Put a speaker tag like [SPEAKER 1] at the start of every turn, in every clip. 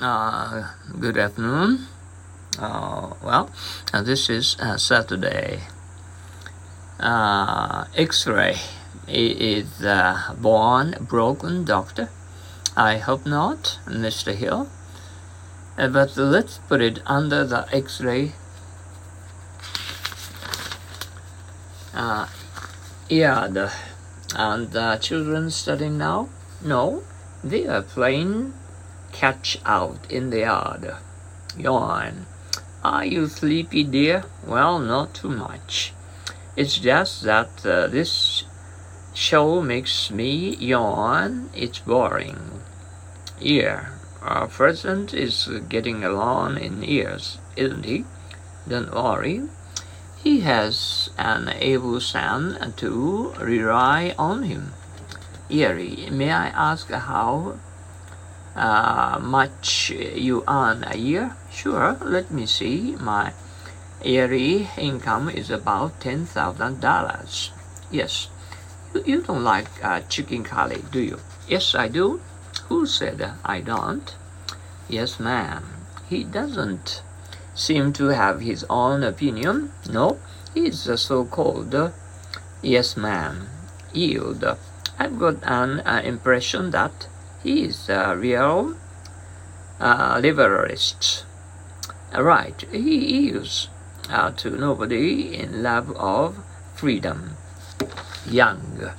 [SPEAKER 1] Uh, good afternoon. Uh, well, uh, this is uh, Saturday. Uh, X-ray is uh, born broken, doctor. I hope not, Mr. Hill. But let's put it under the X-ray uh, yard. And the children studying now? No, they are playing catch out in the yard. Yawn. Are you sleepy, dear? Well, not too much. It's just that uh, this show makes me yawn. It's boring. Here, our president is getting along in years, isn't he? Don't worry. He has an able son to rely on him. Erie, may I ask how uh, much you earn a year? Sure, let me see. My yearly income is about $10,000. Yes. You, you don't like uh, chicken curry, do you? Yes, I do. Who said I don't? Yes, ma'am. He doesn't seem to have his own opinion. No, he's a so-called yes, ma'am. Yield. I've got an uh, impression that he is a real uh, liberalist. Right, he is uh, to nobody in love of freedom. Young.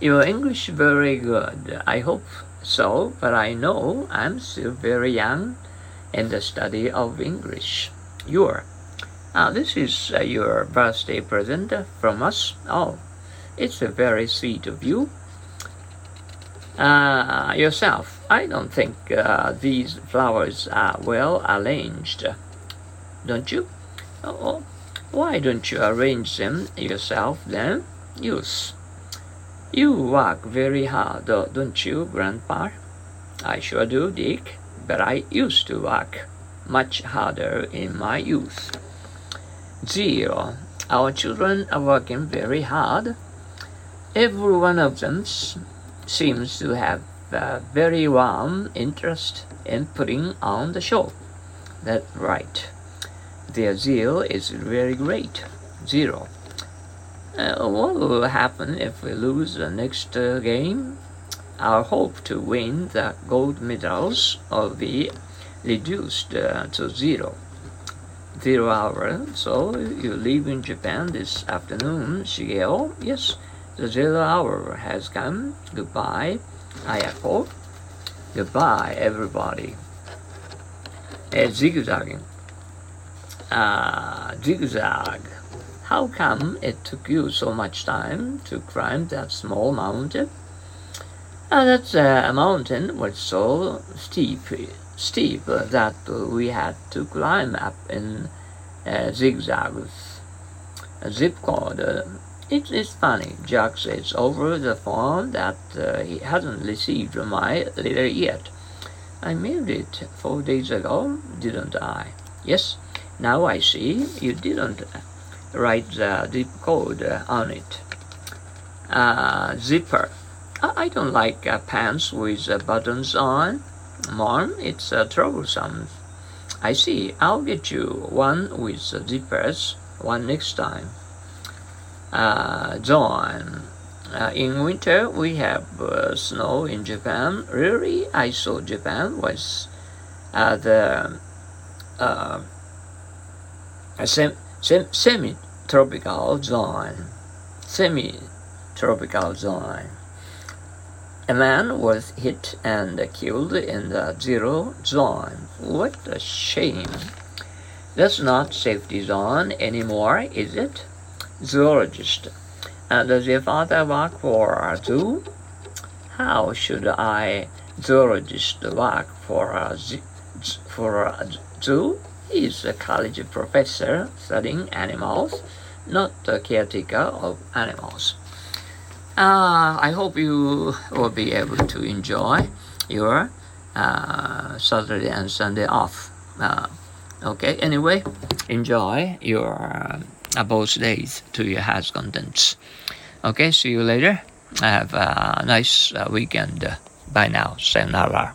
[SPEAKER 1] Your English very good. I hope so, but I know I'm still very young in the study of English. Your. Uh, this is uh, your birthday present from us. Oh, it's a very sweet of you uh, yourself. I don't think uh, these flowers are well arranged. Don't you? Oh, why don't you arrange them yourself then? Use. You work very hard, don't you, Grandpa? I sure do, Dick, but I used to work much harder in my youth. Zero. Our children are working very hard. Every one of them seems to have a very warm interest in putting on the show. That's right. Their zeal is very great. Zero. Uh, what will happen if we lose the next uh, game? Our hope to win the gold medals will be reduced uh, to zero. Zero hour. So you leave in Japan this afternoon, Shigeo? Yes. The zero hour has come. Goodbye, Ayako. Goodbye, everybody. A zigzagging. Ah, zigzag. How come it took you so much time to climb that small mountain? Uh, that uh, mountain was so steep, steep that we had to climb up in uh, zigzags. A zip code uh, it is funny, Jack says over the phone that uh, he hasn't received my letter yet. I mailed it four days ago, didn't I? Yes, now I see you didn't write the zip code on it. Uh, zipper. I don't like uh, pants with uh, buttons on. Mom, it's uh, troublesome. I see. I'll get you one with zippers one next time uh, John. Uh, in winter, we have uh, snow in Japan. Really, I saw Japan was uh, the uh, sem- sem- semi-tropical zone. Semi-tropical zone. A man was hit and killed in the zero zone. What a shame. That's not safety zone anymore, is it? Zoologist. Uh, does your father work for a zoo? How should I zoologist work for a, for a zoo? He's a college professor studying animals, not a caretaker of animals. Uh, I hope you will be able to enjoy your uh, Saturday and Sunday off. Uh, okay, anyway, enjoy your both days to your house contents. Okay, see you later. Have a nice uh, weekend. Bye now. Sayonara.